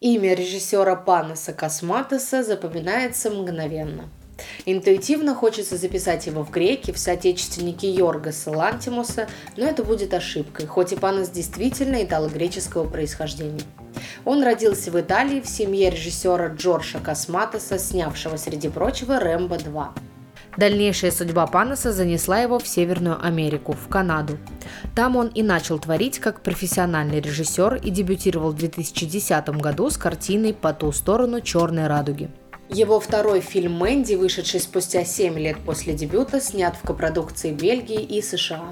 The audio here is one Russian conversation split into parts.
Имя режиссера Панаса Косматоса запоминается мгновенно. Интуитивно хочется записать его в греки, в соотечественники Йоргаса Лантимуса, но это будет ошибкой, хоть и Панас действительно итало-греческого происхождения. Он родился в Италии в семье режиссера Джорджа Косматоса, снявшего, среди прочего, «Рэмбо 2». Дальнейшая судьба Паноса занесла его в Северную Америку, в Канаду. Там он и начал творить как профессиональный режиссер и дебютировал в 2010 году с картиной «По ту сторону черной радуги». Его второй фильм «Мэнди», вышедший спустя 7 лет после дебюта, снят в копродукции Бельгии и США.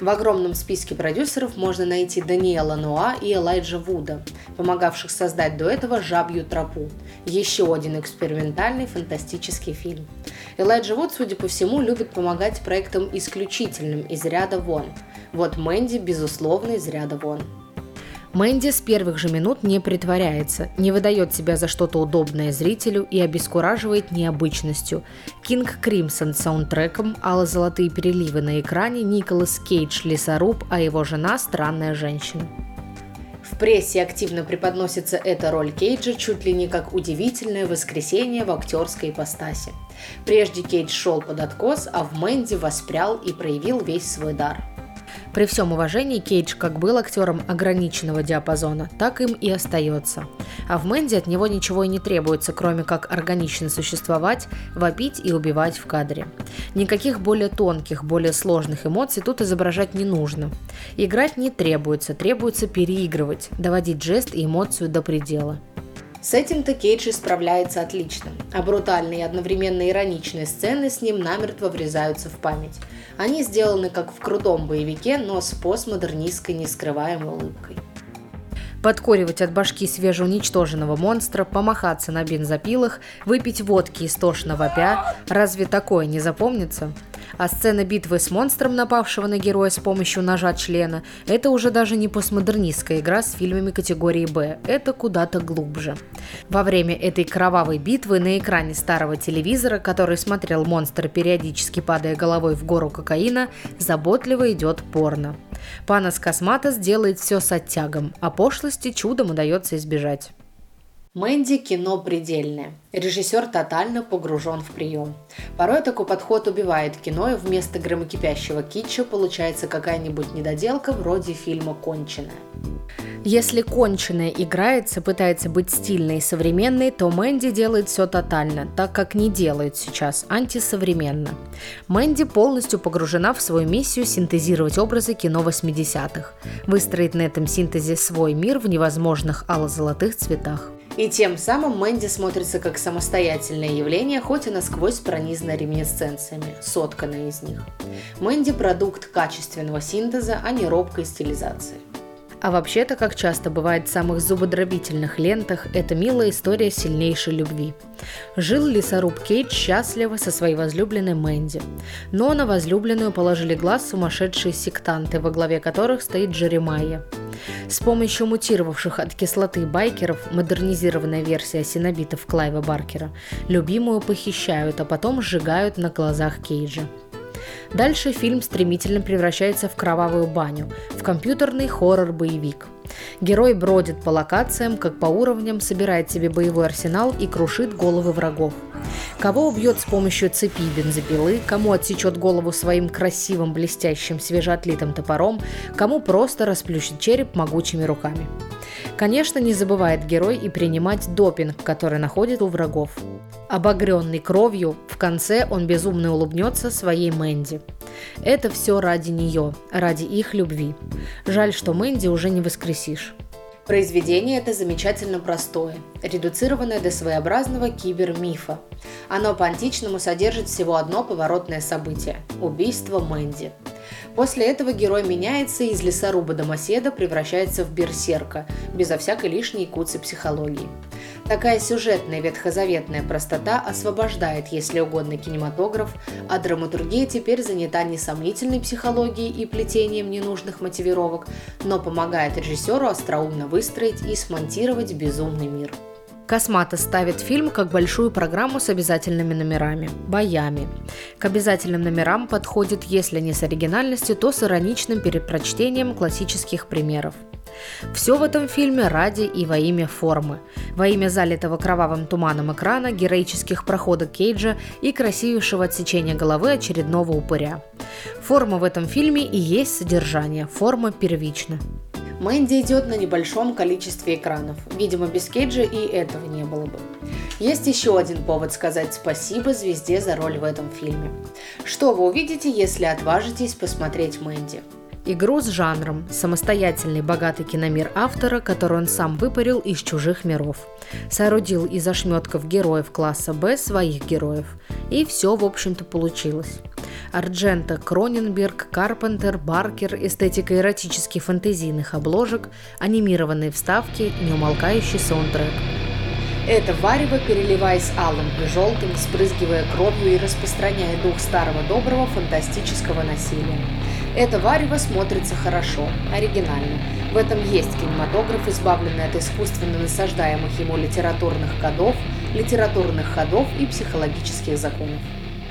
В огромном списке продюсеров можно найти Даниэла Нуа и Элайджа Вуда, помогавших создать до этого «Жабью тропу» – еще один экспериментальный фантастический фильм. Элайджа Вуд, судя по всему, любит помогать проектам исключительным, из ряда вон. Вот Мэнди, безусловно, из ряда вон. Мэнди с первых же минут не притворяется, не выдает себя за что-то удобное зрителю и обескураживает необычностью. Кинг Кримсон с саундтреком, Алла Золотые переливы на экране, Николас Кейдж лесоруб, а его жена странная женщина. В прессе активно преподносится эта роль Кейджа чуть ли не как удивительное воскресенье в актерской ипостаси. Прежде Кейдж шел под откос, а в Мэнди воспрял и проявил весь свой дар – при всем уважении Кейдж как был актером ограниченного диапазона, так им и остается. А в Мэнди от него ничего и не требуется, кроме как органично существовать, вопить и убивать в кадре. Никаких более тонких, более сложных эмоций тут изображать не нужно. Играть не требуется, требуется переигрывать, доводить жест и эмоцию до предела. С этим-то Кейдж справляется отлично, а брутальные и одновременно ироничные сцены с ним намертво врезаются в память. Они сделаны как в крутом боевике, но с постмодернистской нескрываемой улыбкой подкуривать от башки свежеуничтоженного монстра, помахаться на бензопилах, выпить водки истошно вопя. Разве такое не запомнится? А сцена битвы с монстром, напавшего на героя с помощью ножа члена, это уже даже не постмодернистская игра с фильмами категории «Б», это куда-то глубже. Во время этой кровавой битвы на экране старого телевизора, который смотрел монстр, периодически падая головой в гору кокаина, заботливо идет порно. Панас Косматос делает все с оттягом, а пошлости чудом удается избежать. Мэнди – кино предельное. Режиссер тотально погружен в прием. Порой такой подход убивает кино, и вместо громокипящего китча получается какая-нибудь недоделка вроде фильма «Конченая». Если конченая играется, пытается быть стильной и современной, то Мэнди делает все тотально, так как не делает сейчас, антисовременно. Мэнди полностью погружена в свою миссию синтезировать образы кино 80-х, выстроить на этом синтезе свой мир в невозможных ало-золотых цветах. И тем самым Мэнди смотрится как самостоятельное явление, хоть и насквозь пронизано реминесценциями, сотканное из них. Мэнди – продукт качественного синтеза, а не робкой стилизации. А вообще-то, как часто бывает в самых зубодробительных лентах, это милая история сильнейшей любви. Жил лесоруб Кейт счастливо со своей возлюбленной Мэнди. Но на возлюбленную положили глаз сумасшедшие сектанты, во главе которых стоит Джеремайя. С помощью мутировавших от кислоты байкеров, модернизированная версия синобитов Клайва Баркера, любимую похищают, а потом сжигают на глазах Кейджа. Дальше фильм стремительно превращается в кровавую баню, в компьютерный хоррор-боевик. Герой бродит по локациям, как по уровням, собирает себе боевой арсенал и крушит головы врагов. Кого убьет с помощью цепи бензопилы, кому отсечет голову своим красивым, блестящим, свежеотлитым топором, кому просто расплющит череп могучими руками. Конечно, не забывает герой и принимать допинг, который находит у врагов. Обогренный кровью, в конце он безумно улыбнется своей Мэнди. Это все ради нее, ради их любви. Жаль, что Мэнди уже не воскресишь. Произведение это замечательно простое, редуцированное до своеобразного кибермифа. Оно по-античному содержит всего одно поворотное событие – убийство Мэнди – После этого герой меняется и из лесоруба-домоседа превращается в берсерка, безо всякой лишней куцы психологии. Такая сюжетная ветхозаветная простота освобождает, если угодно, кинематограф, а драматургия теперь занята не сомнительной психологией и плетением ненужных мотивировок, но помогает режиссеру остроумно выстроить и смонтировать безумный мир. Космата ставит фильм как большую программу с обязательными номерами – боями. К обязательным номерам подходит, если не с оригинальностью, то с ироничным перепрочтением классических примеров. Все в этом фильме ради и во имя формы. Во имя залитого кровавым туманом экрана, героических проходок Кейджа и красивейшего отсечения головы очередного упыря. Форма в этом фильме и есть содержание, форма первична. Мэнди идет на небольшом количестве экранов. Видимо, без Кейджа и этого не было бы. Есть еще один повод сказать спасибо звезде за роль в этом фильме. Что вы увидите, если отважитесь посмотреть Мэнди? Игру с жанром, самостоятельный богатый киномир автора, который он сам выпарил из чужих миров. Соорудил из ошметков героев класса Б своих героев. И все, в общем-то, получилось. Арджента, Кроненберг, Карпентер, Баркер, эстетика эротических фэнтезийных обложек, анимированные вставки, неумолкающий саундтрек. Это варево, переливаясь алым и желтым, спрызгивая кровью и распространяя дух старого доброго фантастического насилия. Это варево смотрится хорошо, оригинально. В этом есть кинематограф, избавленный от искусственно насаждаемых ему литературных кодов, литературных ходов и психологических законов.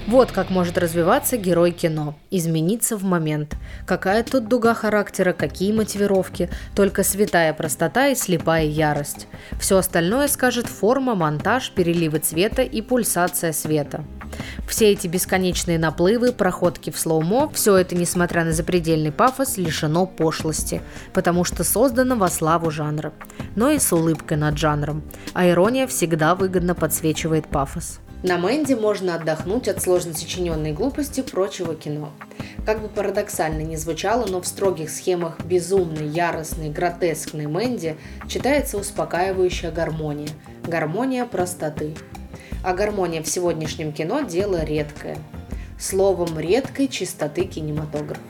Вот как может развиваться герой кино. Измениться в момент. Какая тут дуга характера, какие мотивировки. Только святая простота и слепая ярость. Все остальное скажет форма, монтаж, переливы цвета и пульсация света. Все эти бесконечные наплывы, проходки в слоумо, все это, несмотря на запредельный пафос, лишено пошлости, потому что создано во славу жанра, но и с улыбкой над жанром, а ирония всегда выгодно подсвечивает пафос. На Мэнди можно отдохнуть от сложно сочиненной глупости прочего кино. Как бы парадоксально ни звучало, но в строгих схемах безумной, яростной, гротескной Мэнди читается успокаивающая гармония. Гармония простоты. А гармония в сегодняшнем кино – дело редкое. Словом, редкой чистоты кинематографа.